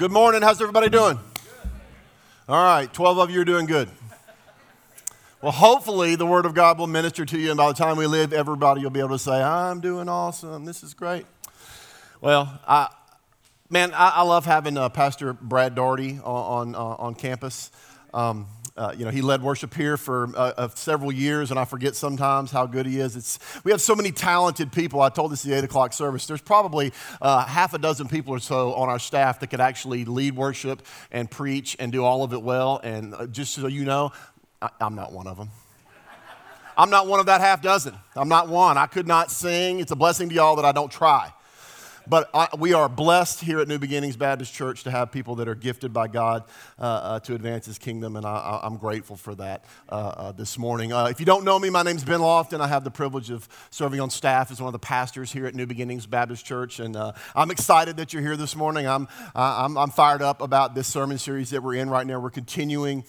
Good morning. How's everybody doing? All right, 12 of you are doing good. Well, hopefully the Word of God will minister to you, and by the time we live, everybody will be able to say, I'm doing awesome. This is great. Well, I, man, I, I love having uh, Pastor Brad Doherty on, on, uh, on campus. Um, uh, you know, he led worship here for uh, uh, several years, and I forget sometimes how good he is. It's, we have so many talented people. I told this at the 8 o'clock service. There's probably uh, half a dozen people or so on our staff that could actually lead worship and preach and do all of it well. And uh, just so you know, I, I'm not one of them. I'm not one of that half dozen. I'm not one. I could not sing. It's a blessing to y'all that I don't try. But I, we are blessed here at New Beginnings Baptist Church to have people that are gifted by God uh, uh, to advance His kingdom, and I, am grateful for that uh, uh this morning. Uh, if you don't know me, my name's Ben Lofton. I have the privilege of serving on staff as one of the pastors here at New Beginnings Baptist Church, and I'm excited that you're here this morning. I'm, I'm, I'm fired up about this sermon series that we're in right now. We're continuing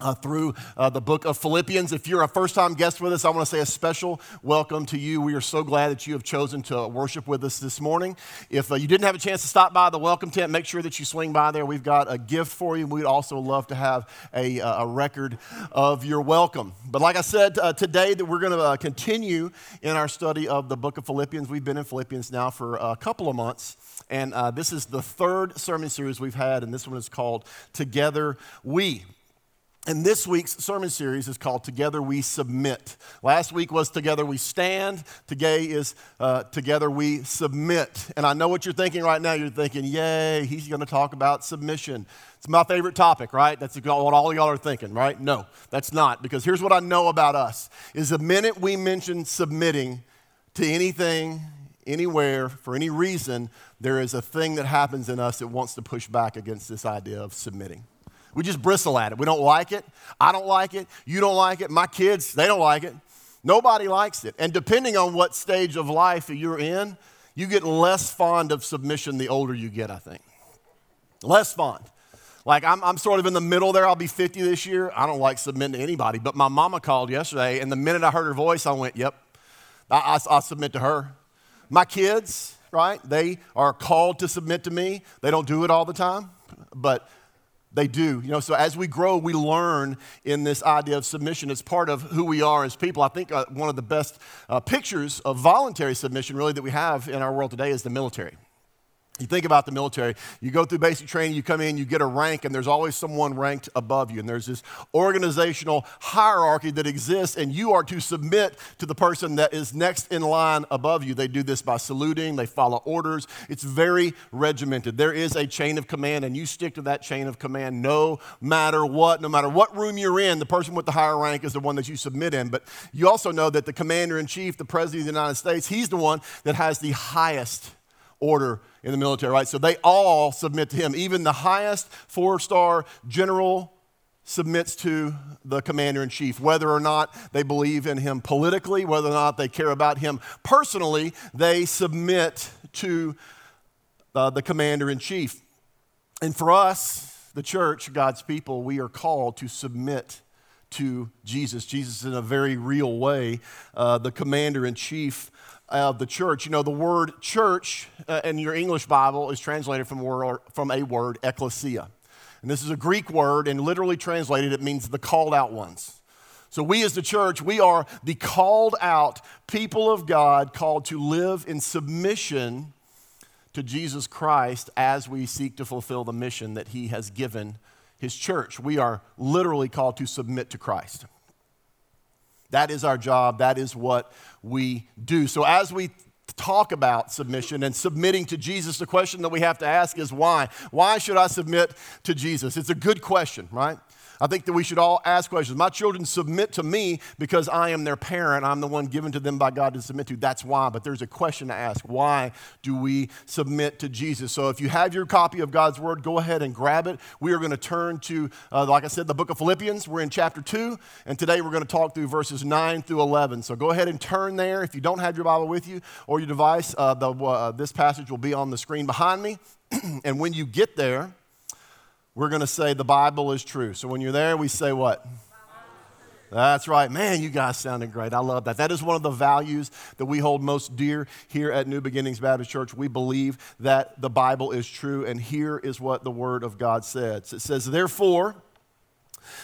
uh, through uh, the book of Philippians. If you're a first time guest with us, I want to say a special welcome to you. We are so glad that you have chosen to worship with us this morning. If uh, you didn't have a chance to stop by the welcome tent, make sure that you swing by there. We've got a gift for you. and We'd also love to have a, uh, a record of your welcome. But like I said uh, today, that we're going to uh, continue in our study of the book of Philippians. We've been in Philippians now for a couple of months. And this is the third sermon series we've had, and this one is called Together We. And this week's sermon series is called Together We Submit. Last week was Together We Stand. Today is uh, Together We Submit. And I know what you're thinking right now. You're thinking, yay, he's going to talk about submission. It's my favorite topic, right? That's what all y'all are thinking, right? No, that's not. Because here's what I know about us is the minute we mention submitting to anything, anywhere, for any reason, there is a thing that happens in us that wants to push back against this idea of submitting. We just bristle at it. We don't like it. I don't like it. You don't like it. My kids, they don't like it. Nobody likes it. And depending on what stage of life you're in, you get less fond of submission the older you get, I think. Less fond. Like I'm, I'm sort of in the middle there. I'll be 50 this year. I don't like submitting to anybody. But my mama called yesterday, and the minute I heard her voice, I went, yep, I, I, I submit to her. My kids, right, they are called to submit to me. They don't do it all the time, but they do. You know, so as we grow, we learn in this idea of submission. It's part of who we are as people. I think uh, one of the best uh, pictures of voluntary submission, really, that we have in our world today is the military. You think about the military, you go through basic training, you come in, you get a rank, and there's always someone ranked above you. And there's this organizational hierarchy that exists, and you are to submit to the person that is next in line above you. They do this by saluting, they follow orders. It's very regimented. There is a chain of command, and you stick to that chain of command no matter what. No matter what room you're in, the person with the higher rank is the one that you submit in. But you also know that the commander in chief, the president of the United States, he's the one that has the highest order in the military, right? So they all submit to him. Even the highest four star general submits to the commander in chief. Whether or not they believe in him politically, whether or not they care about him personally, they submit to uh, the commander in chief. And for us, the church, God's people, we are called to submit to Jesus. Jesus, in a very real way, uh, the commander in chief of the church. You know, the word church uh, in your English Bible is translated from, word, from a word, ecclesia. And this is a Greek word, and literally translated, it means the called out ones. So, we as the church, we are the called out people of God called to live in submission to Jesus Christ as we seek to fulfill the mission that He has given His church. We are literally called to submit to Christ. That is our job. That is what we do. So, as we talk about submission and submitting to Jesus, the question that we have to ask is why? Why should I submit to Jesus? It's a good question, right? I think that we should all ask questions. My children submit to me because I am their parent. I'm the one given to them by God to submit to. That's why. But there's a question to ask why do we submit to Jesus? So if you have your copy of God's Word, go ahead and grab it. We are going to turn to, uh, like I said, the book of Philippians. We're in chapter 2, and today we're going to talk through verses 9 through 11. So go ahead and turn there. If you don't have your Bible with you or your device, uh, the, uh, this passage will be on the screen behind me. and when you get there, we're going to say the Bible is true. So when you're there, we say what? That's right. Man, you guys sounded great. I love that. That is one of the values that we hold most dear here at New Beginnings Baptist Church. We believe that the Bible is true, and here is what the Word of God says it says, Therefore,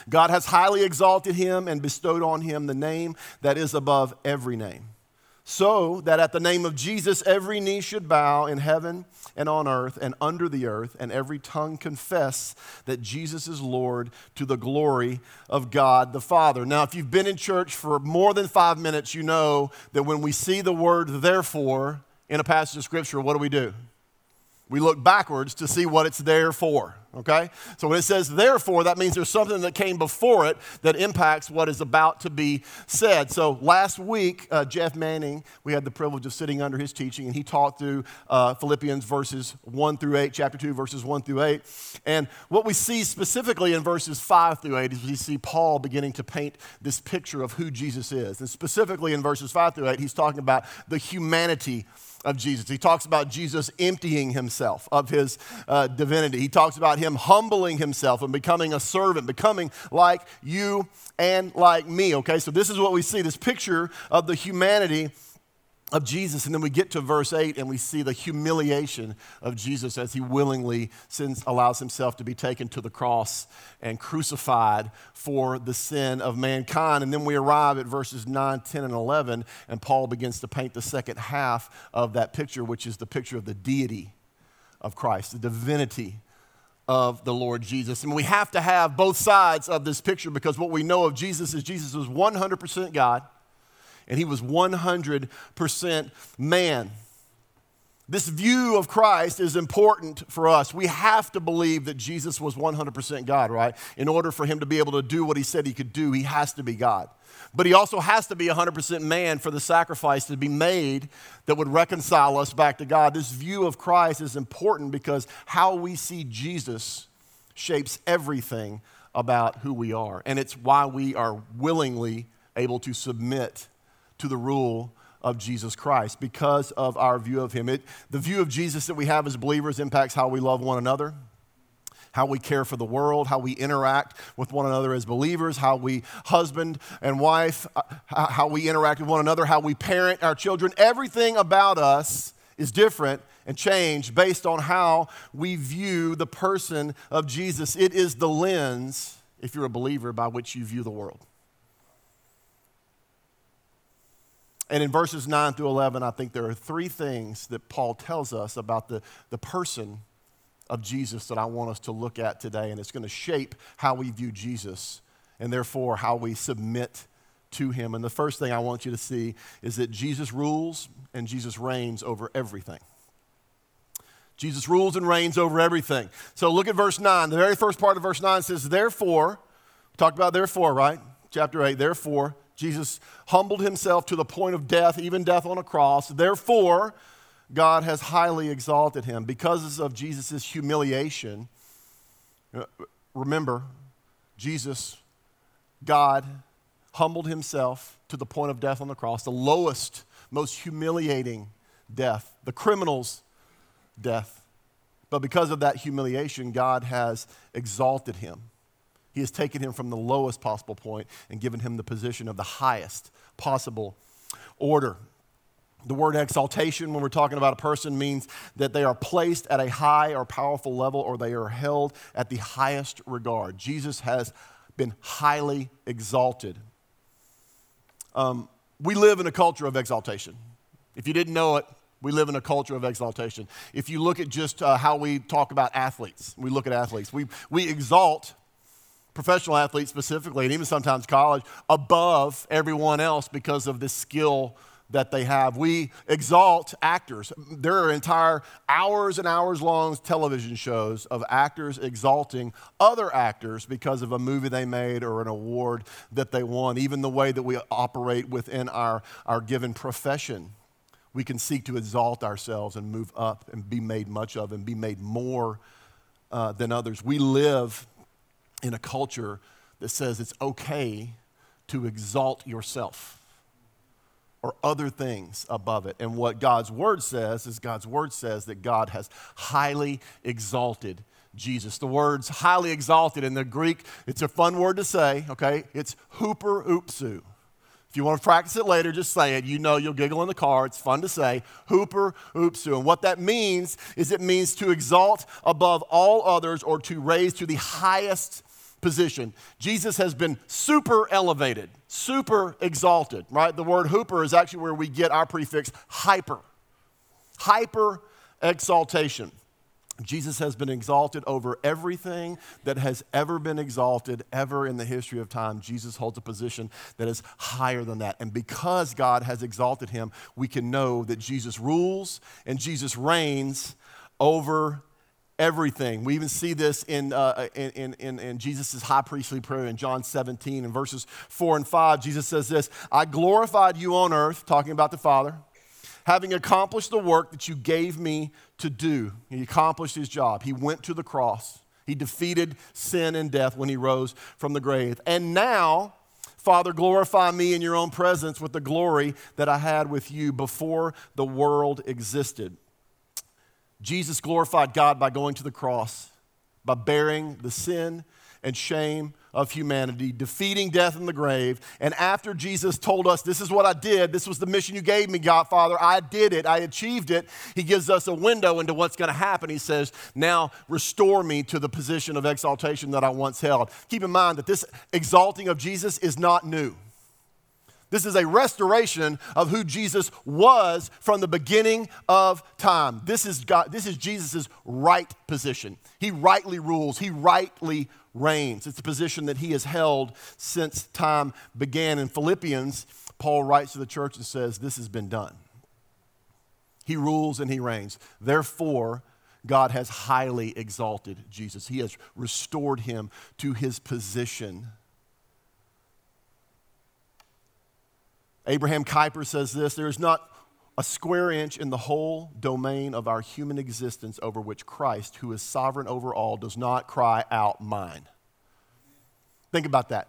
God has highly exalted him and bestowed on him the name that is above every name so that at the name of Jesus every knee should bow in heaven and on earth and under the earth, and every tongue confess that Jesus is Lord to the glory of God the Father. Now, if you've been in church for more than five minutes, you know that when we see the word therefore in a passage of Scripture, what do we do? We look backwards to see what it's there for, okay? So when it says therefore, that means there's something that came before it that impacts what is about to be said. So last week, uh, Jeff Manning, we had the privilege of sitting under his teaching, and he taught through uh, Philippians verses 1 through 8, chapter 2, verses 1 through 8. And what we see specifically in verses 5 through 8 is we see Paul beginning to paint this picture of who Jesus is. And specifically in verses 5 through 8, he's talking about the humanity of Jesus. He talks about Jesus emptying himself of his uh, divinity. He talks about him humbling himself and becoming a servant, becoming like you and like me. Okay, so this is what we see this picture of the humanity of Jesus. And then we get to verse 8 and we see the humiliation of Jesus as he willingly sins, allows himself to be taken to the cross and crucified for the sin of mankind. And then we arrive at verses 9, 10, and 11, and Paul begins to paint the second half of that picture, which is the picture of the deity of Christ, the divinity of the Lord Jesus. And we have to have both sides of this picture because what we know of Jesus is Jesus was 100% God and he was 100% man. This view of Christ is important for us. We have to believe that Jesus was 100% God, right? In order for him to be able to do what he said he could do, he has to be God. But he also has to be 100% man for the sacrifice to be made that would reconcile us back to God. This view of Christ is important because how we see Jesus shapes everything about who we are. And it's why we are willingly able to submit to the rule of Jesus Christ because of our view of him. It, the view of Jesus that we have as believers impacts how we love one another, how we care for the world, how we interact with one another as believers, how we husband and wife, uh, how we interact with one another, how we parent our children. Everything about us is different and changed based on how we view the person of Jesus. It is the lens, if you're a believer, by which you view the world. And in verses 9 through 11, I think there are three things that Paul tells us about the, the person of Jesus that I want us to look at today. And it's going to shape how we view Jesus and therefore how we submit to him. And the first thing I want you to see is that Jesus rules and Jesus reigns over everything. Jesus rules and reigns over everything. So look at verse 9. The very first part of verse 9 says, Therefore, talked about therefore, right? Chapter 8, therefore, Jesus humbled himself to the point of death, even death on a cross. Therefore, God has highly exalted him. Because of Jesus' humiliation, uh, remember, Jesus, God, humbled himself to the point of death on the cross, the lowest, most humiliating death, the criminal's death. But because of that humiliation, God has exalted him. He has taken him from the lowest possible point and given him the position of the highest possible order. The word exaltation, when we're talking about a person, means that they are placed at a high or powerful level or they are held at the highest regard. Jesus has been highly exalted. Um, we live in a culture of exaltation. If you didn't know it, we live in a culture of exaltation. If you look at just uh, how we talk about athletes, we look at athletes, we, we exalt professional athletes specifically, and even sometimes college, above everyone else because of the skill that they have. We exalt actors. There are entire hours and hours long television shows of actors exalting other actors because of a movie they made or an award that they won. Even the way that we operate within our, our given profession, we can seek to exalt ourselves and move up and be made much of and be made more uh, than others. We live in a culture that says it's okay to exalt yourself or other things above it. And what God's word says is God's word says that God has highly exalted Jesus. The word's highly exalted in the Greek. It's a fun word to say, okay? It's hooper oopsu. If you want to practice it later, just say it. You know you'll giggle in the car. It's fun to say. Hooper oopsu. And what that means is it means to exalt above all others or to raise to the highest position. Jesus has been super elevated, super exalted, right? The word hooper is actually where we get our prefix hyper. Hyper exaltation. Jesus has been exalted over everything that has ever been exalted ever in the history of time. Jesus holds a position that is higher than that. And because God has exalted him, we can know that Jesus rules and Jesus reigns over everything. We even see this in, uh, in, in, in Jesus' high priestly prayer in John 17 and verses 4 and 5. Jesus says this I glorified you on earth, talking about the Father having accomplished the work that you gave me to do. He accomplished his job. He went to the cross. He defeated sin and death when he rose from the grave. And now, Father, glorify me in your own presence with the glory that I had with you before the world existed. Jesus glorified God by going to the cross, by bearing the sin and shame of humanity, defeating death in the grave. And after Jesus told us, This is what I did, this was the mission you gave me, God Father, I did it, I achieved it, He gives us a window into what's going to happen. He says, Now restore me to the position of exaltation that I once held. Keep in mind that this exalting of Jesus is not new. This is a restoration of who Jesus was from the beginning of time. This is, God, this is Jesus' right position. He rightly rules, he rightly reigns. It's a position that he has held since time began. In Philippians, Paul writes to the church and says, This has been done. He rules and he reigns. Therefore, God has highly exalted Jesus. He has restored him to his position. Abraham Kuyper says this there is not a square inch in the whole domain of our human existence over which Christ, who is sovereign over all, does not cry out, Mine. Think about that.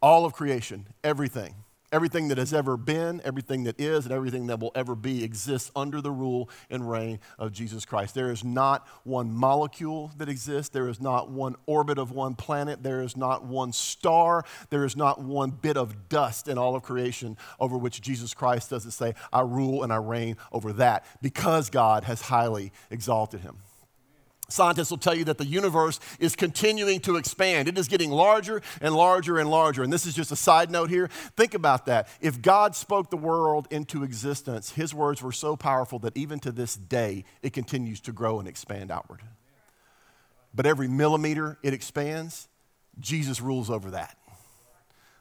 All of creation, everything, Everything that has ever been, everything that is, and everything that will ever be exists under the rule and reign of Jesus Christ. There is not one molecule that exists. There is not one orbit of one planet. There is not one star. There is not one bit of dust in all of creation over which Jesus Christ doesn't say, I rule and I reign over that because God has highly exalted him. Scientists will tell you that the universe is continuing to expand. It is getting larger and larger and larger. And this is just a side note here. Think about that. If God spoke the world into existence, his words were so powerful that even to this day, it continues to grow and expand outward. But every millimeter it expands, Jesus rules over that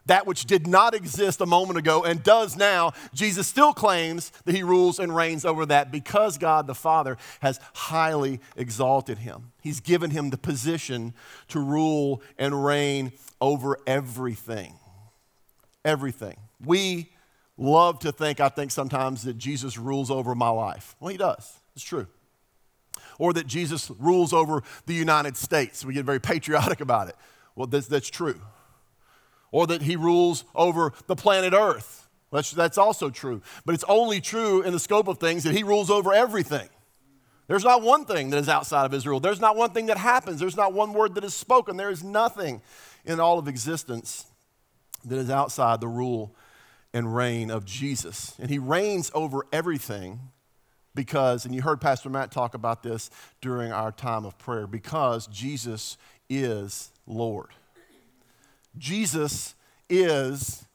that which did not exist a moment ago and does now, Jesus still claims that he rules and reigns over that because God the Father has highly exalted him. He's given him the position to rule and reign over everything. Everything. We love to think, I think sometimes, that Jesus rules over my life. Well, he does. It's true. Or that Jesus rules over the United States. We get very patriotic about it. Well, that's, that's true or that he rules over the planet Earth. That's, that's also true. But it's only true in the scope of things that he rules over everything. There's not one thing that is outside of his rule. There's not one thing that happens. There's not one word that is spoken. There is nothing in all of existence that is outside the rule and reign of Jesus. And he reigns over everything because, and you heard Pastor Matt talk about this during our time of prayer, because Jesus is Lord. Jesus is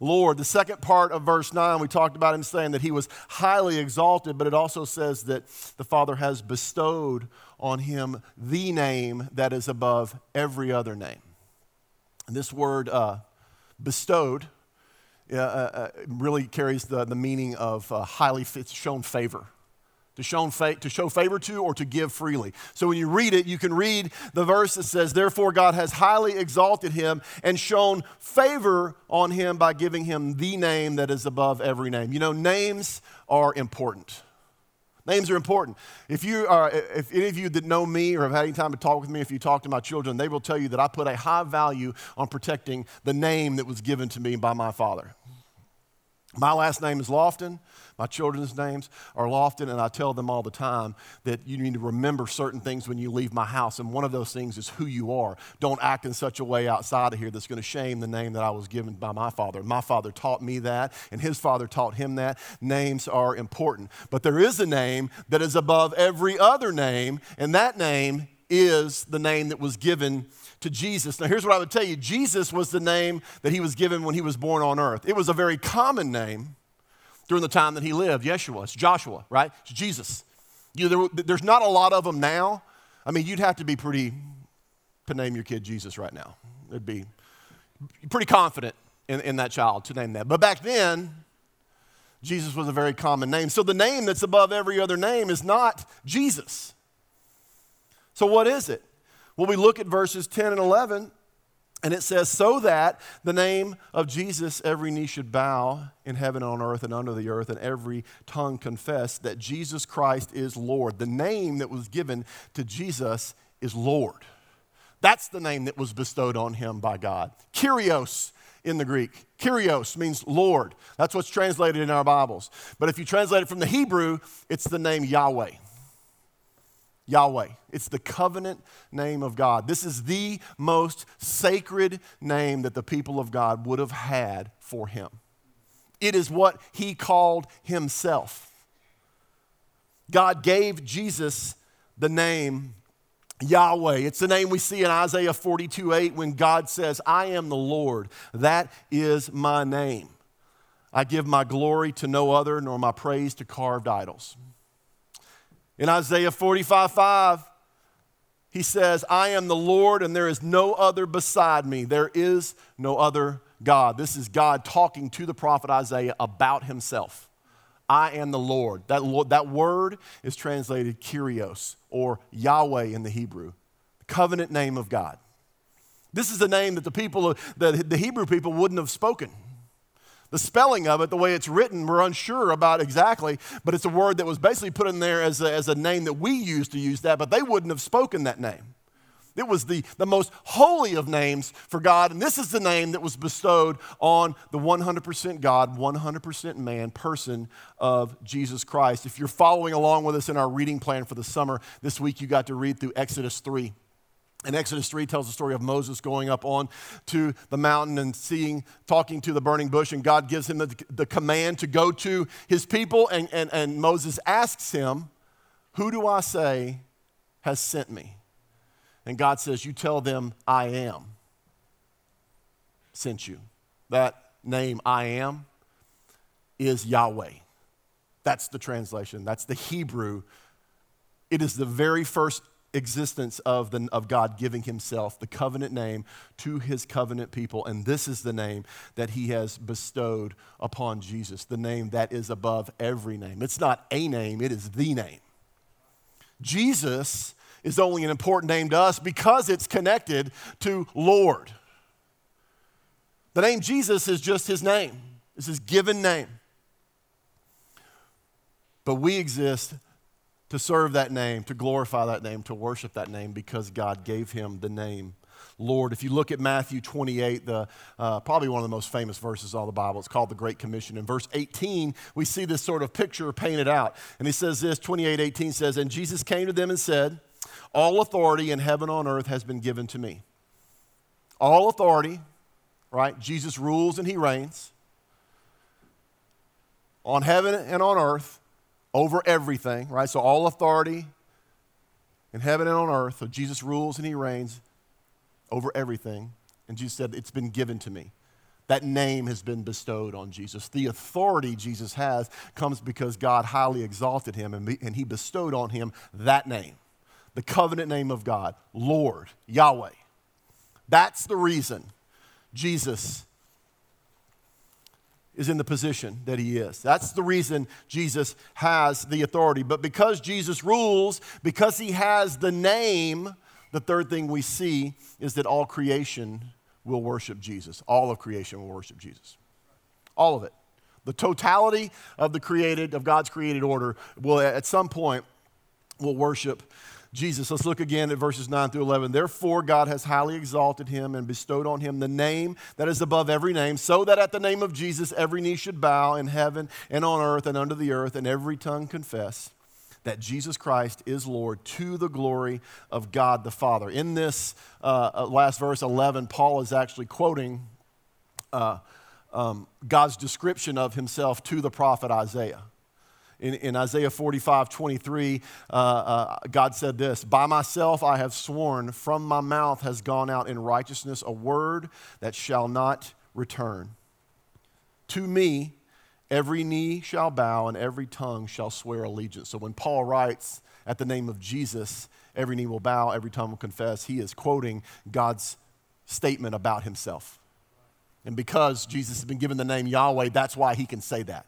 Lord. The second part of verse 9, we talked about him saying that he was highly exalted, but it also says that the Father has bestowed on him the name that is above every other name. And this word, uh, bestowed, uh, uh, really carries the, the meaning of uh, highly, it's shown favor to show, favor to or to give freely. So when you read it, you can read the verse that says, Therefore God has highly exalted him and shown favor on him by giving him the name that is above every name. You know, names are important. Names are important. If you are, if any of you that know me or have had any time to talk with me, if you talk to my children, they will tell you that I put a high value on protecting the name that was given to me by my father. My last name is Lofton. My children's names are Lofton, and I tell them all the time that you need to remember certain things when you leave my house. And one of those things is who you are. Don't act in such a way outside of here that's going to shame the name that I was given by my father. My father taught me that, and his father taught him that. Names are important. But there is a name that is above every other name, and that name is the name that was given to Jesus. Now, here's what I would tell you Jesus was the name that he was given when he was born on earth. It was a very common name during the time that he lived. Yeshua, it's Joshua, right? It's Jesus. You, there, there's not a lot of them now. I mean, you'd have to be pretty to name your kid Jesus right now. It'd be pretty confident in, in that child to name that. But back then, Jesus was a very common name. So the name that's above every other name is not Jesus. So what is it? Well, we look at verses 10 and 11 and it says, so that the name of Jesus, every knee should bow in heaven, on earth, and under the earth, and every tongue confess that Jesus Christ is Lord. The name that was given to Jesus is Lord. That's the name that was bestowed on him by God. Kyrios in the Greek. Kyrios means Lord. That's what's translated in our Bibles. But if you translate it from the Hebrew, it's the name Yahweh. Yahweh. It's the covenant name of God. This is the most sacred name that the people of God would have had for him. It is what he called himself. God gave Jesus the name Yahweh. It's the name we see in Isaiah 42 8 when God says, I am the Lord. That is my name. I give my glory to no other, nor my praise to carved idols. In Isaiah 45 5, he says, I am the Lord and there is no other beside me. There is no other God. This is God talking to the prophet Isaiah about himself. I am the Lord. That, that word is translated Kyrios or Yahweh in the Hebrew, the covenant name of God. This is a name that the people, that the Hebrew people wouldn't have spoken. The spelling of it, the way it's written, we're unsure about exactly, but it's a word that was basically put in there as a, as a name that we used to use that, but they wouldn't have spoken that name. It was the, the most holy of names for God, and this is the name that was bestowed on the 100% God, 100% man person of Jesus Christ. If you're following along with us in our reading plan for the summer, this week you got to read through Exodus 3. And Exodus 3 tells the story of Moses going up on to the mountain and seeing, talking to the burning bush, and God gives him the, the command to go to his people. And, and, and Moses asks him, Who do I say has sent me? And God says, You tell them, I am sent you. That name, I am, is Yahweh. That's the translation, that's the Hebrew. It is the very first existence of, the, of God giving himself the covenant name to his covenant people. And this is the name that he has bestowed upon Jesus, the name that is above every name. It's not a name, it is the name. Jesus is only an important name to us because it's connected to Lord. The name Jesus is just his name, it's his given name. But we exist to serve that name, to glorify that name, to worship that name because God gave him the name Lord. If you look at Matthew 28, the, uh, probably one of the most famous verses of all the Bible, it's called the Great Commission. In verse 18, we see this sort of picture painted out. And he says this 28 18 says, And Jesus came to them and said, All authority in heaven and on earth has been given to me. All authority, right? Jesus rules and he reigns on heaven and on earth over everything, right? So all authority in heaven and on earth. So Jesus rules and he reigns over everything. And Jesus said, It's been given to me. That name has been bestowed on Jesus. The authority Jesus has comes because God highly exalted him and, and he bestowed on him that name, the covenant name of God, Lord, Yahweh. That's the reason Jesus is in the position that he is. That's the reason Jesus has the authority. But because Jesus rules, because he has the name, the third thing we see is that all creation will worship Jesus. All of creation will worship Jesus. All of it. The totality of the created, of God's created order will at some point will worship Jesus. Let's look again at verses 9 through 11. Therefore, God has highly exalted him and bestowed on him the name that is above every name, so that at the name of Jesus every knee should bow in heaven and on earth and under the earth, and every tongue confess that Jesus Christ is Lord to the glory of God the Father. In this uh, uh last verse 11, Paul is actually quoting uh, um, God's description of himself to the prophet Isaiah. In, in Isaiah 45, 23, uh, uh, God said this By myself I have sworn, from my mouth has gone out in righteousness a word that shall not return. To me, every knee shall bow and every tongue shall swear allegiance. So when Paul writes at the name of Jesus, every knee will bow, every tongue will confess, he is quoting God's statement about himself. And because Jesus has been given the name Yahweh, that's why he can say that.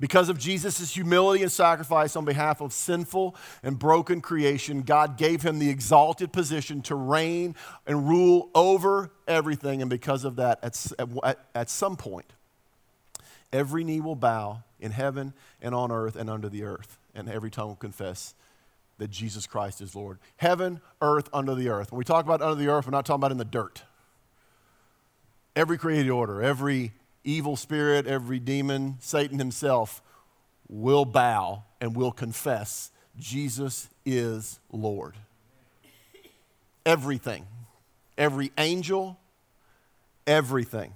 Because of Jesus' humility and sacrifice on behalf of sinful and broken creation, God gave him the exalted position to reign and rule over everything. And because of that, at, at, at some point, every knee will bow in heaven and on earth and under the earth, and every tongue will confess that Jesus Christ is Lord. Heaven, earth, under the earth. When we talk about under the earth, we're not talking about in the dirt. Every created order, every evil spirit, every demon, Satan himself will bow and will confess Jesus is Lord. Everything, every angel, everything.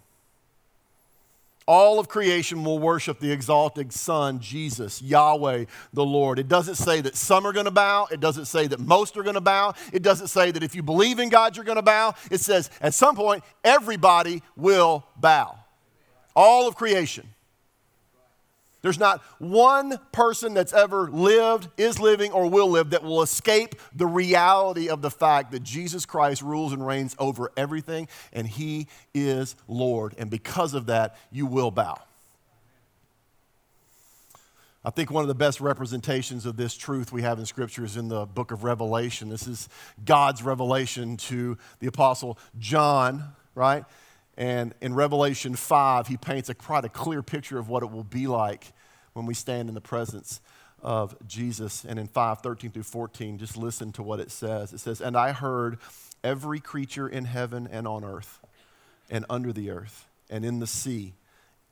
All of creation will worship the exalted Son, Jesus, Yahweh, the Lord. It doesn't say that some are going to bow. It doesn't say that most are going to bow. It doesn't say that if you believe in God, you're going to bow. It says at some point, everybody will bow all of creation. There's not one person that's ever lived, is living, or will live that will escape the reality of the fact that Jesus Christ rules and reigns over everything and he is Lord. And because of that, you will bow. I think one of the best representations of this truth we have in Scripture is in the book of Revelation. This is God's revelation to the Apostle John, right? And in Revelation 5, he paints a, quite a clear picture of what it will be like when we stand in the presence of Jesus. And in 5 13 through 14, just listen to what it says. It says, And I heard every creature in heaven and on earth, and under the earth, and in the sea,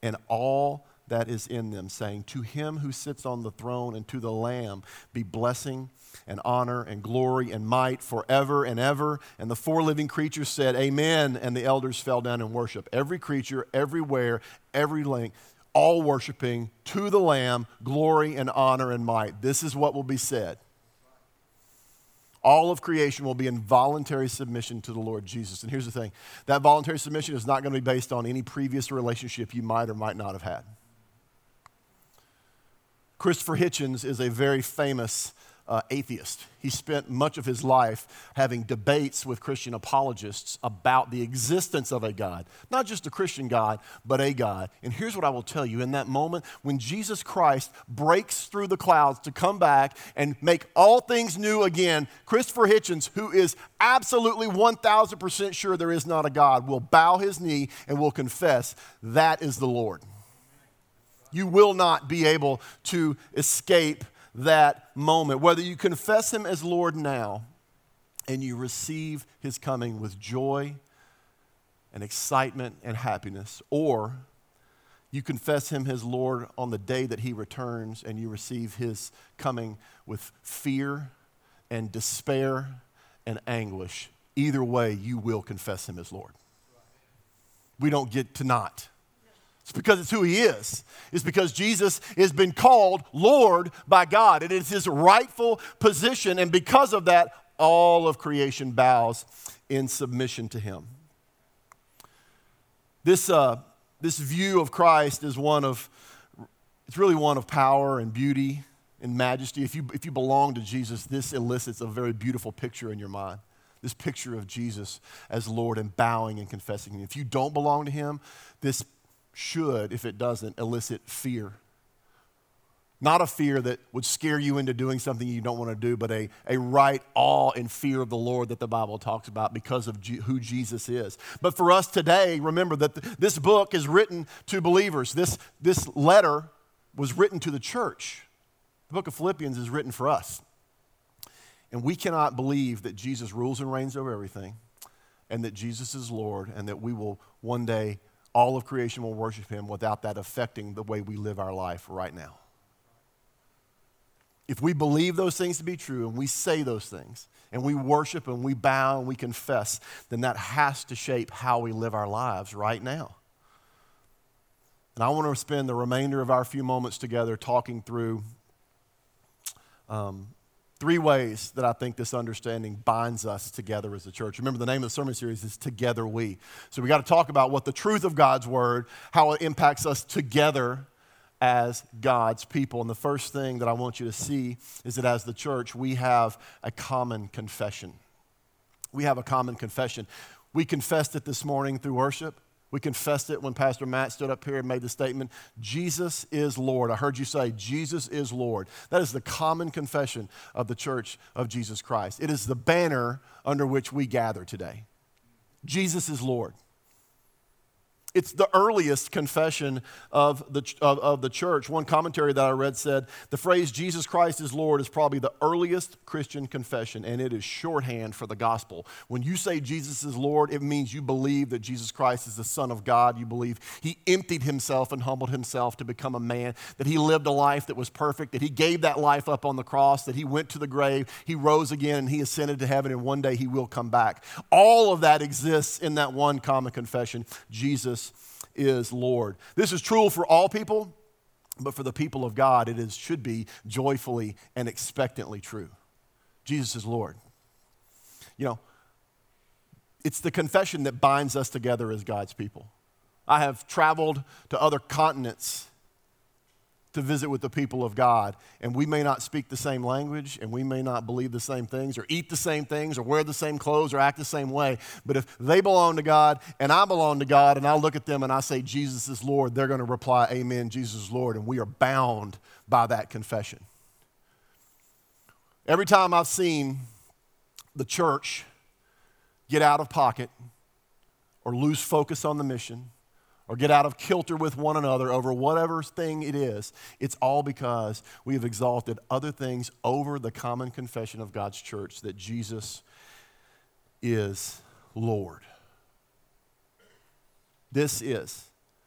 and all that is in them, saying, To him who sits on the throne and to the Lamb be blessing and honor and glory and might forever and ever. And the four living creatures said, Amen. And the elders fell down and worship. Every creature, everywhere, every link, all worshiping to the Lamb, glory and honor and might. This is what will be said. All of creation will be in voluntary submission to the Lord Jesus. And here's the thing that voluntary submission is not going to be based on any previous relationship you might or might not have had. Christopher Hitchens is a very famous uh, atheist. He spent much of his life having debates with Christian apologists about the existence of a God. Not just a Christian God, but a God. And here's what I will tell you in that moment when Jesus Christ breaks through the clouds to come back and make all things new again, Christopher Hitchens, who is absolutely 1000% sure there is not a God, will bow his knee and will confess that is the Lord. You will not be able to escape that moment. Whether you confess Him as Lord now and you receive His coming with joy and excitement and happiness, or you confess Him as Lord on the day that He returns and you receive His coming with fear and despair and anguish. Either way, you will confess Him as Lord. We don't get to not. It's because it's who he is. It's because Jesus has been called Lord by God. It is his rightful position. And because of that, all of creation bows in submission to him. This, uh, this view of Christ is one of, it's really one of power and beauty and majesty. If you, if you belong to Jesus, this elicits a very beautiful picture in your mind. This picture of Jesus as Lord and bowing and confessing. If you don't belong to Him, this should, if it doesn't, elicit fear. Not a fear that would scare you into doing something you don't want to do, but a, a right awe and fear of the Lord that the Bible talks about because of G- who Jesus is. But for us today, remember that th- this book is written to believers. This, this letter was written to the church. The book of Philippians is written for us. And we cannot believe that Jesus rules and reigns over everything and that Jesus is Lord and that we will one day, all of creation will worship him without that affecting the way we live our life right now. If we believe those things to be true and we say those things and we worship and we bow and we confess, then that has to shape how we live our lives right now. And I want to spend the remainder of our few moments together talking through um, three ways that I think this understanding binds us together as a church. Remember, the name of the sermon series is Together We. So we got to talk about what the truth of God's word, how it impacts us together as God's people. And the first thing that I want you to see is that as the church, we have a common confession. We have a common confession. We confessed it this morning through worship. We confessed it when Pastor Matt stood up here and made the statement, Jesus is Lord. I heard you say, Jesus is Lord. That is the common confession of the church of Jesus Christ. It is the banner under which we gather today. Jesus is Lord. It's the earliest confession of the, of, of, the church. One commentary that I read said the phrase Jesus Christ is Lord is probably the earliest Christian confession, and it is shorthand for the gospel. When you say Jesus is Lord, it means you believe that Jesus Christ is the Son of God. You believe he emptied himself and humbled himself to become a man, that he lived a life that was perfect, that he gave that life up on the cross, that he went to the grave, he rose again, and he ascended to heaven, and one day he will come back. All of that exists in that one common confession Jesus is Lord. This is true for all people, but for the people of God, it is, should be joyfully and expectantly true. Jesus is Lord. You know, it's the confession that binds us together as God's people. I have traveled to other continents to visit with the people of God. And we may not speak the same language, and we may not believe the same things, or eat the same things, or wear the same clothes, or act the same way. But if they belong to God and I belong to God, and I look at them and I say, Jesus is Lord, they're going to reply, Amen, Jesus is Lord. And we are bound by that confession. Every time I've seen the church get out of pocket or lose focus on the mission, or get out of kilter with one another over whatever thing it is, it's all because we have exalted other things over the common confession of God's church that Jesus is Lord. This is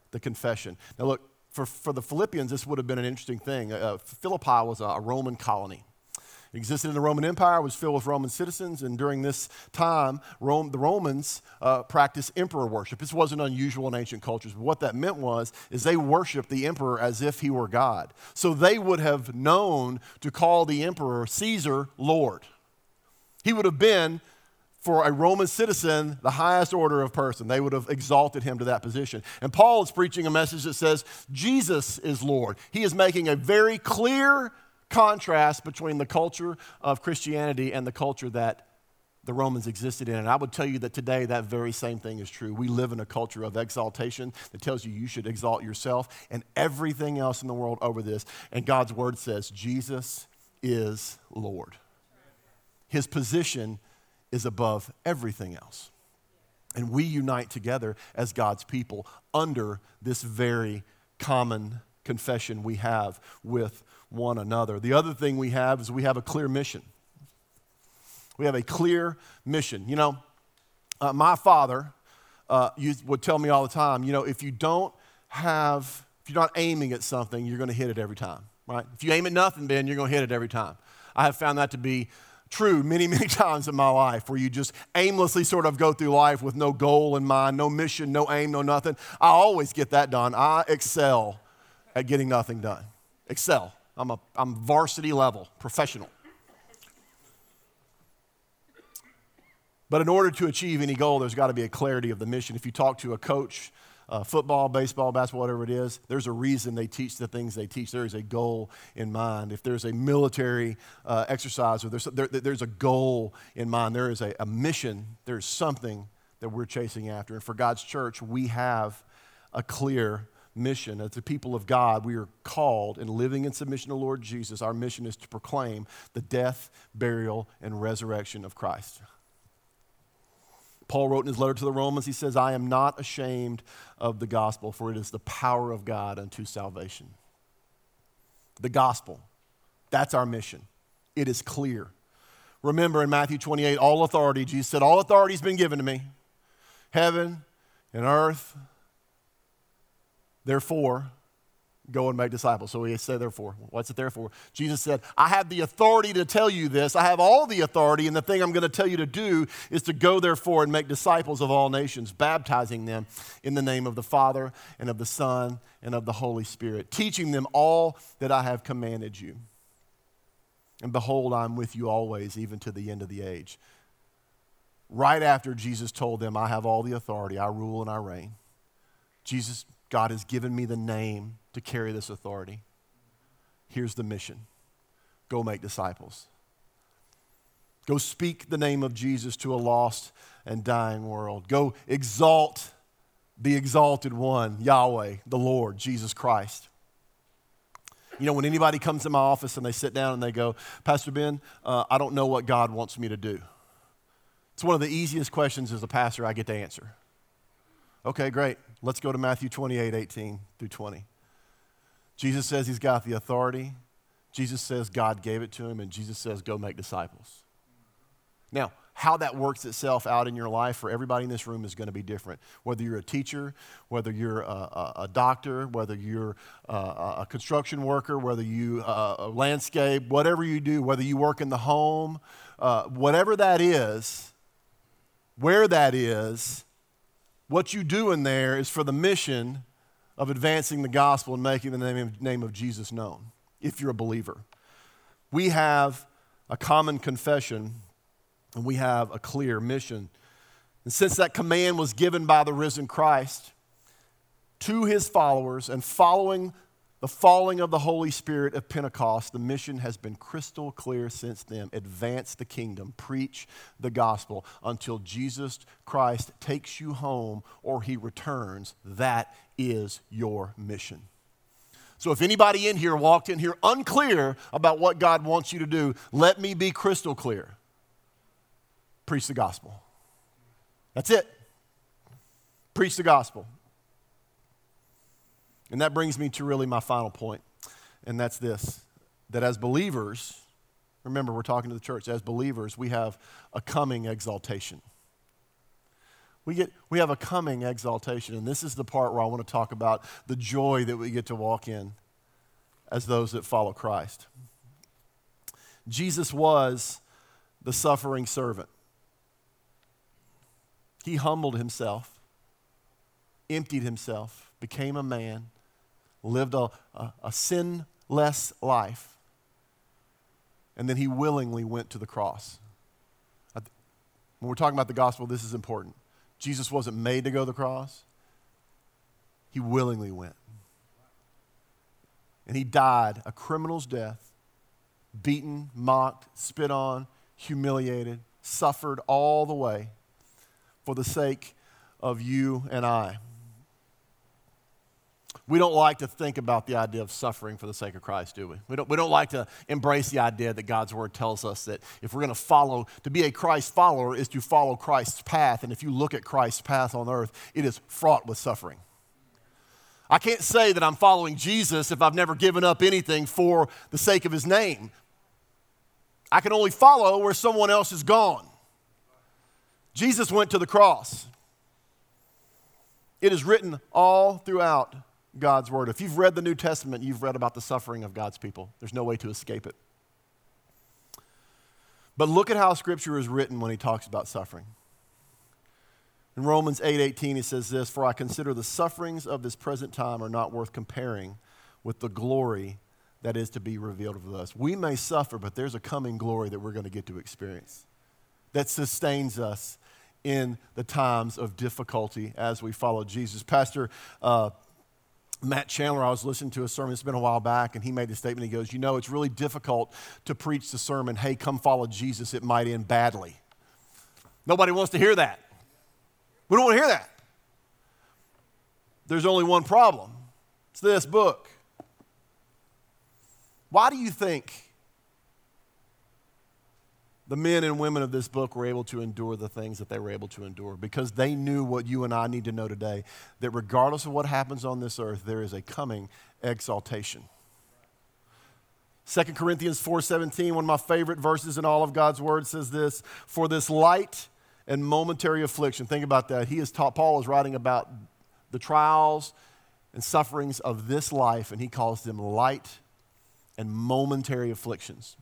the confession. Now, look, for, for the Philippians, this would have been an interesting thing. Uh, Philippi was a, a Roman colony existed in the Roman Empire, was filled with Roman citizens, and during this time, Rome, the Romans uh, practiced emperor worship. This wasn't unusual in ancient cultures, but what that meant was is they worshiped the emperor as if he were God. So they would have known to call the emperor Caesar Lord. He would have been for a Roman citizen, the highest order of person. They would have exalted him to that position. And Paul is preaching a message that says, Jesus is Lord. He is making a very clear contrast between the culture of Christianity and the culture that the Romans existed in. And I would tell you that today that very same thing is true. We live in a culture of exaltation that tells you you should exalt yourself and everything else in the world over this. And God's word says Jesus is Lord. His position is above everything else. And we unite together as God's people under this very common confession we have with one another. The other thing we have is we have a clear mission. We have a clear mission. You know, uh, my father uh, would tell me all the time, you know, if you don't have, if you're not aiming at something, you're going to hit it every time, right? If you aim at nothing, Ben, you're going to hit it every time. I have found that to be true many, many times in my life where you just aimlessly sort of go through life with no goal in mind, no mission, no aim, no nothing. I always get that done. I excel at getting nothing done. Excel. I'm, a, I'm varsity level, professional. But in order to achieve any goal, there's got to be a clarity of the mission. If you talk to a coach, uh, football, baseball, basketball, whatever it is, there's a reason they teach the things they teach. There is a goal in mind. If there's a military uh, exercise or there's, there, there's a goal in mind, there is a, a mission, there's something that we're chasing after. And for God's church, we have a clear mission. As the people of God, we are called and living in submission to Lord Jesus. Our mission is to proclaim the death, burial, and resurrection of Christ. Paul wrote in his letter to the Romans, he says, I am not ashamed of the gospel, for it is the power of God unto salvation. The gospel, that's our mission. It is clear. Remember in Matthew 28, all authority, Jesus said, All authority has been given to me, heaven and earth. Therefore, go and make disciples. So we say, therefore, what's it there for? Jesus said, I have the authority to tell you this. I have all the authority, and the thing I'm going to tell you to do is to go, therefore, and make disciples of all nations, baptizing them in the name of the Father and of the Son and of the Holy Spirit, teaching them all that I have commanded you. And behold, I'm with you always, even to the end of the age. Right after Jesus told them, I have all the authority, I rule and I reign. Jesus, God has given me the name to carry this authority. Here's the mission go make disciples. Go speak the name of Jesus to a lost and dying world. Go exalt the exalted one, Yahweh, the Lord, Jesus Christ. You know, when anybody comes to my office and they sit down and they go, Pastor Ben, uh, I don't know what God wants me to do. It's one of the easiest questions as a pastor I get to answer. Okay, great. Let's go to Matthew 28 18 through 20. Jesus says he's got the authority. Jesus says God gave it to him, and Jesus says, go make disciples. Now, how that works itself out in your life for everybody in this room is going to be different. Whether you're a teacher, whether you're a, a, a doctor, whether you're a, a, construction worker, whether you uh, a landscape, whatever you do, whether you work in the home, uh, whatever that is, where that is, what you do in there is for the mission of advancing the gospel and making the name of, name of Jesus known, if you're a believer. We have a common confession and we have a clear mission. And since that command was given by the risen Christ to his followers and following the falling of the Holy Spirit of Pentecost, the mission has been crystal clear since then. Advance the kingdom, preach the gospel until Jesus Christ takes you home or he returns. That is your mission. So if anybody in here walked in here unclear about what God wants you to do, let me be crystal clear preach the gospel. That's it. Preach the gospel. And that brings me to really my final point, and that's this that as believers, remember we're talking to the church, as believers, we have a coming exaltation. We, get, we have a coming exaltation, and this is the part where I want to talk about the joy that we get to walk in as those that follow Christ. Jesus was the suffering servant. He humbled himself, emptied himself, became a man, lived a, a, a sinless life, and then he willingly went to the cross. When we're talking about the gospel, this is important. Jesus wasn't made to go to the cross, he willingly went. And he died a criminal's death, beaten, mocked, spit on, humiliated, suffered all the way for the sake of you and I. We don't like to think about the idea of suffering for the sake of Christ, do we? We don't, we don't like to embrace the idea that God's word tells us that if we're going to follow, to be a Christ follower is to follow Christ's path. And if you look at Christ's path on earth, it is fraught with suffering. I can't say that I'm following Jesus if I've never given up anything for the sake of his name. I can only follow where someone else is gone. Jesus went to the cross. It is written all throughout God's word. If you've read the New Testament, you've read about the suffering of God's people. There's no way to escape it. But look at how scripture is written when he talks about suffering. In Romans 8:18 he says this, "For I consider the sufferings of this present time are not worth comparing with the glory that is to be revealed of us." We may suffer, but there's a coming glory that we're going to get to experience that sustains us in the times of difficulty as we follow Jesus. Pastor uh, Matt Chandler, I was listening to a sermon, it's been a while back, and he made the statement. He goes, You know, it's really difficult to preach the sermon, hey, come follow Jesus, it might end badly. Nobody wants to hear that. We don't want to hear that. There's only one problem it's this book. Why do you think the men and women of this book were able to endure the things that they were able to endure because they knew what you and I need to know today that regardless of what happens on this earth, there is a coming exaltation. 2 Corinthians 4:17, one of my favorite verses in all of God's word says this, for this light and momentary affliction. Think about that. He is taught Paul is writing about the trials and sufferings of this life and he calls them light and momentary afflictions.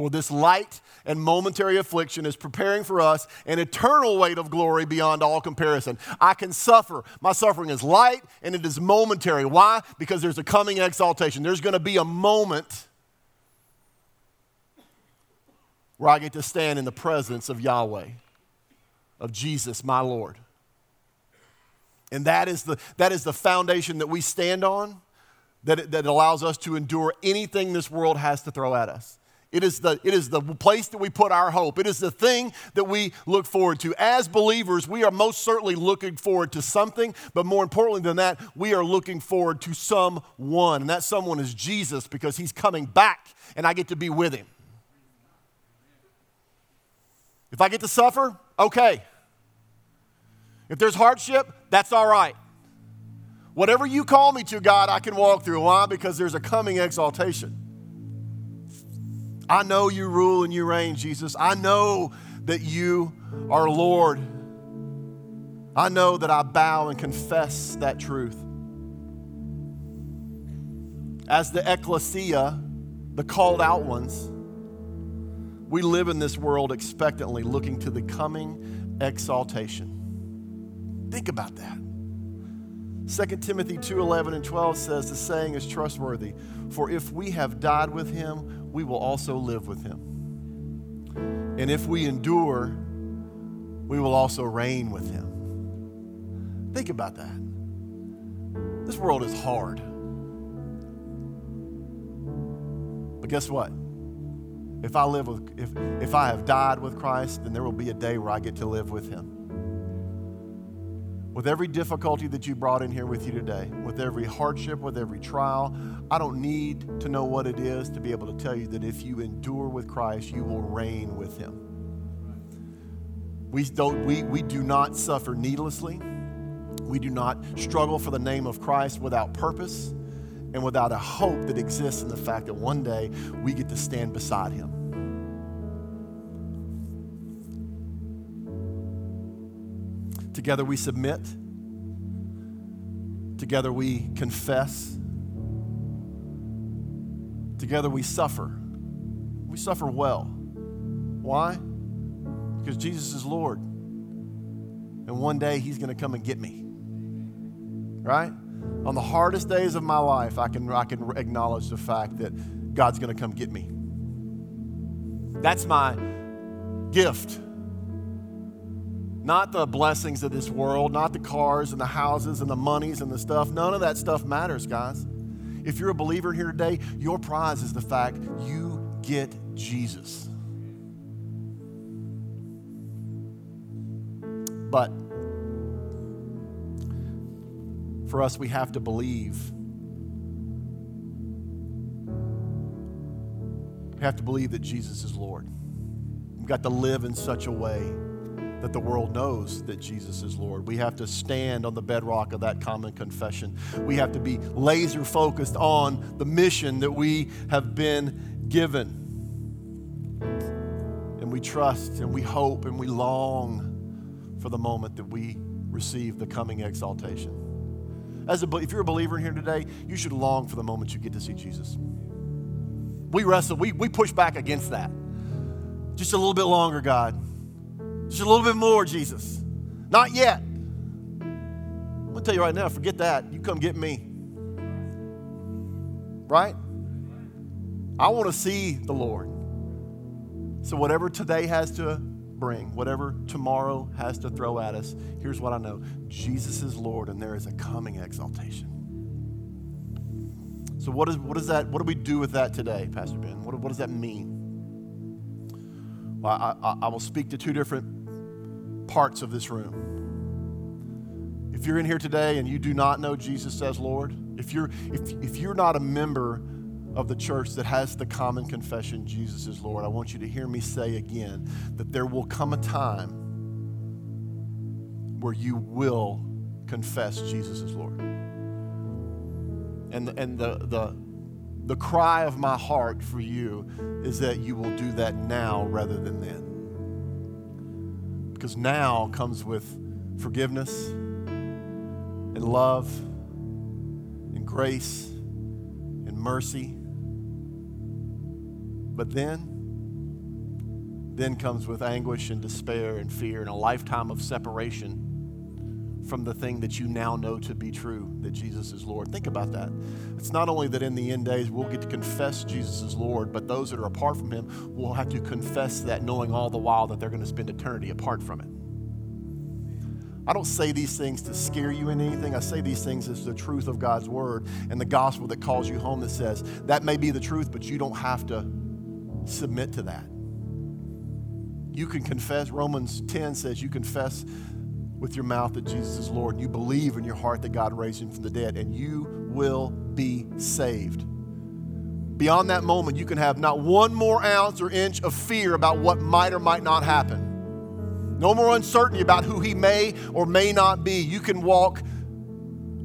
For this light and momentary affliction is preparing for us an eternal weight of glory beyond all comparison. I can suffer. My suffering is light and it is momentary. Why? Because there's a coming exaltation. There's going to be a moment where I get to stand in the presence of Yahweh, of Jesus, my Lord. And that is the, that is the foundation that we stand on that, that allows us to endure anything this world has to throw at us. It is, the, it is the place that we put our hope. It is the thing that we look forward to. As believers, we are most certainly looking forward to something, but more importantly than that, we are looking forward to someone. And that someone is Jesus because he's coming back and I get to be with him. If I get to suffer, okay. If there's hardship, that's all right. Whatever you call me to, God, I can walk through. Why? Because there's a coming exaltation. I know you rule and you reign, Jesus. I know that you are Lord. I know that I bow and confess that truth. As the ecclesia, the called out ones, we live in this world expectantly looking to the coming exaltation. Think about that. 2 Timothy 2:11 and 12 says the saying is trustworthy, for if we have died with him, we will also live with him. And if we endure, we will also reign with him. Think about that. This world is hard. But guess what? If I live with if if I have died with Christ, then there will be a day where I get to live with him with every difficulty that you brought in here with you today, with every hardship, with every trial, I don't need to know what it is to be able to tell you that if you endure with Christ, you will reign with him. We, don't, we, we do not suffer needlessly. We do not struggle for the name of Christ without purpose and without a hope that exists in the fact that one day we get to stand beside him. Together we submit. Together we confess. Together we suffer. We suffer well. Why? Because Jesus is Lord. And one day he's going to come and get me. Right? On the hardest days of my life, I can, I can acknowledge the fact that God's going to come get me. That's my gift not the blessings of this world, not the cars and the houses and the monies and the stuff. None of that stuff matters, guys. If you're a believer here today, your prize is the fact you get Jesus. But for us, we have to believe. We have to believe that Jesus is Lord. We've got to live in such a way that the world knows that Jesus is Lord. We have to stand on the bedrock of that common confession. We have to be laser focused on the mission that we have been given. And we trust and we hope and we long for the moment that we receive the coming exaltation. As a, if you're a believer in here today, you should long for the moment you get to see Jesus. We wrestle, we, we push back against that. Just a little bit longer, God. Just a little bit more, Jesus. Not yet. I'm going to tell you right now, forget that. You come get me. Right? I want to see the Lord. So, whatever today has to bring, whatever tomorrow has to throw at us, here's what I know Jesus is Lord, and there is a coming exaltation. So, what, is, what, is that, what do we do with that today, Pastor Ben? What, what does that mean? Well, I, I, I will speak to two different parts of this room. If you're in here today and you do not know Jesus as Lord, if you're, if, if you're not a member of the church that has the common confession, Jesus is Lord, I want you to hear me say again that there will come a time where you will confess Jesus is Lord. And, and the, the, the cry of my heart for you is that you will do that now rather than then. Because now comes with forgiveness and love and grace and mercy. But then, then comes with anguish and despair and fear and a lifetime of separation from the thing that you now know to be true that Jesus is Lord. Think about that. It's not only that in the end days we'll get to confess Jesus is Lord, but those that are apart from Him will have to confess that, knowing all the while that they're going to spend eternity apart from it. I don't say these things to scare you in anything. I say these things as the truth of God's word and the gospel that calls you home that says that may be the truth, but you don't have to submit to that. You can confess, Romans 10 says you confess with your mouth that Jesus is Lord, you believe in your heart that God raised him from the dead, and you will be saved. Beyond that moment, you can have not one more ounce or inch of fear about what might or might not happen. No more uncertainty about who he may or may not be. You can walk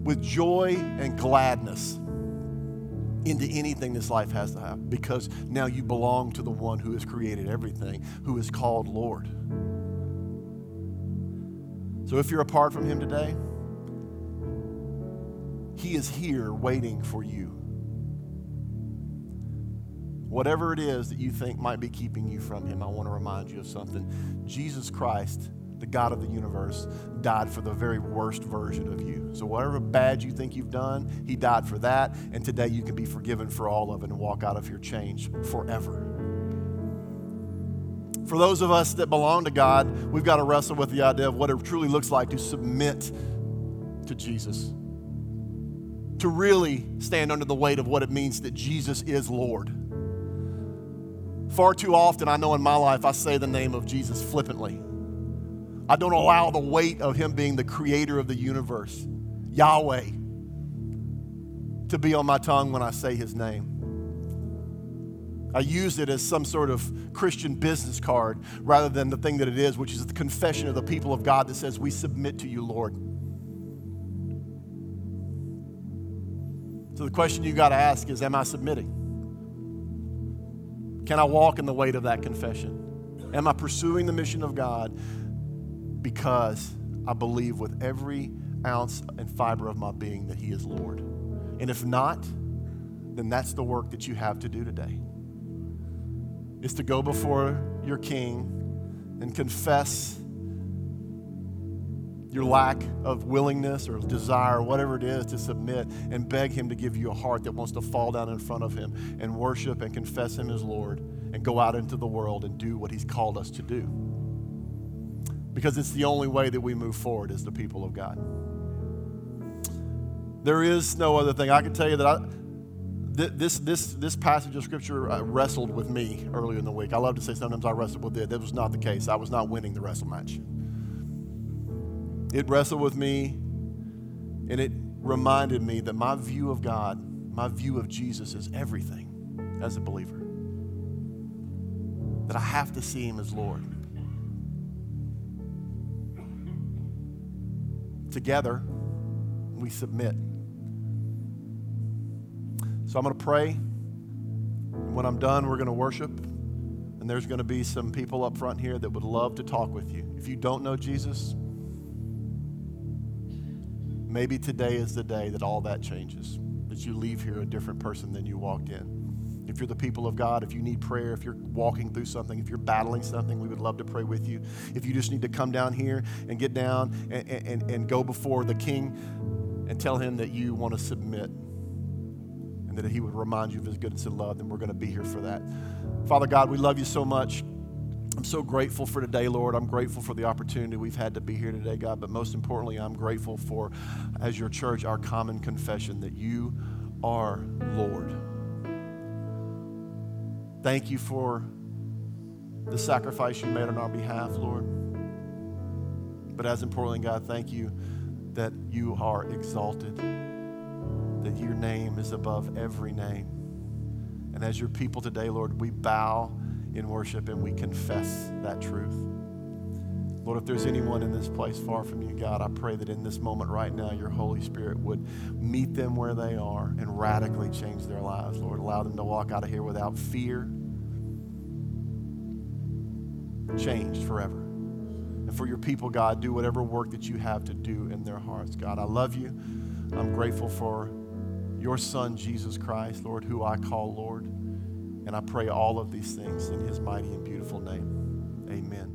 with joy and gladness into anything this life has to have because now you belong to the one who has created everything, who is called Lord. So if you're apart from Him today, He is here waiting for you. Whatever it is that you think might be keeping you from Him, I want to remind you of something. Jesus Christ, the God of the universe, died for the very worst version of you. So, whatever bad you think you've done, He died for that. And today you can be forgiven for all of it and walk out of here changed forever. For those of us that belong to God, we've got to wrestle with the idea of what it truly looks like to submit to Jesus. To really stand under the weight of what it means that Jesus is Lord. Far too often, I know in my life, I say the name of Jesus flippantly. I don't allow the weight of Him being the creator of the universe, Yahweh, to be on my tongue when I say His name. I use it as some sort of Christian business card rather than the thing that it is, which is the confession of the people of God that says, We submit to you, Lord. So the question you got to ask is, Am I submitting? Can I walk in the weight of that confession? Am I pursuing the mission of God because I believe with every ounce and fiber of my being that He is Lord? And if not, then that's the work that you have to do today is to go before your king and confess your lack of willingness or desire, whatever it is, to submit and beg Him to give you a heart that wants to fall down in front of Him and worship and confess Him as Lord and go out into the world and do what He's called us to do. Because it's the only way that we move forward as the people of God. There is no other thing. I can tell you that I this, this, this passage of scripture uh, wrestled with me earlier in the week. I love to say sometimes I wrestled with it. That was not the case. I was not winning the wrestle match. It wrestled with me, and it reminded me that my view of God, my view of Jesus is everything as a believer. That I have to see Him as Lord. Together, we submit. So I'm going to pray. And when I'm done, we're going to worship. And there's going to be some people up front here that would love to talk with you. If you don't know Jesus, maybe today is the day that all that changes, that you leave here a different person than you walked in. If you're the people of God, if you need prayer, if you're walking through something, if you're battling something, we would love to pray with you. If you just need to come down here and get down and, and, and go before the King and tell him that you want to submit and that He would remind you of His goodness and love, then we're going to be here for that. Father God, we love you so much. I'm so grateful for today, Lord. I'm grateful for the opportunity we've had to be here today, God. But most importantly, I'm grateful for, as your church, our common confession that you are Lord. Thank you for the sacrifice you made on our behalf, Lord. But as importantly, God, thank you that you are exalted that your name is above every name. And as your people today, Lord, we bow in worship and we confess that truth. Lord, if there's anyone in this place far from you, God, I pray that in this moment right now, your Holy Spirit would meet them where they are and radically change their lives, Lord. Allow them to walk out of here without fear, changed forever. And for your people, God, do whatever work that you have to do in their hearts. God, I love you. I'm grateful for your Son, Jesus Christ, Lord, who I call Lord. And I pray all of these things in his mighty and beautiful name. Amen.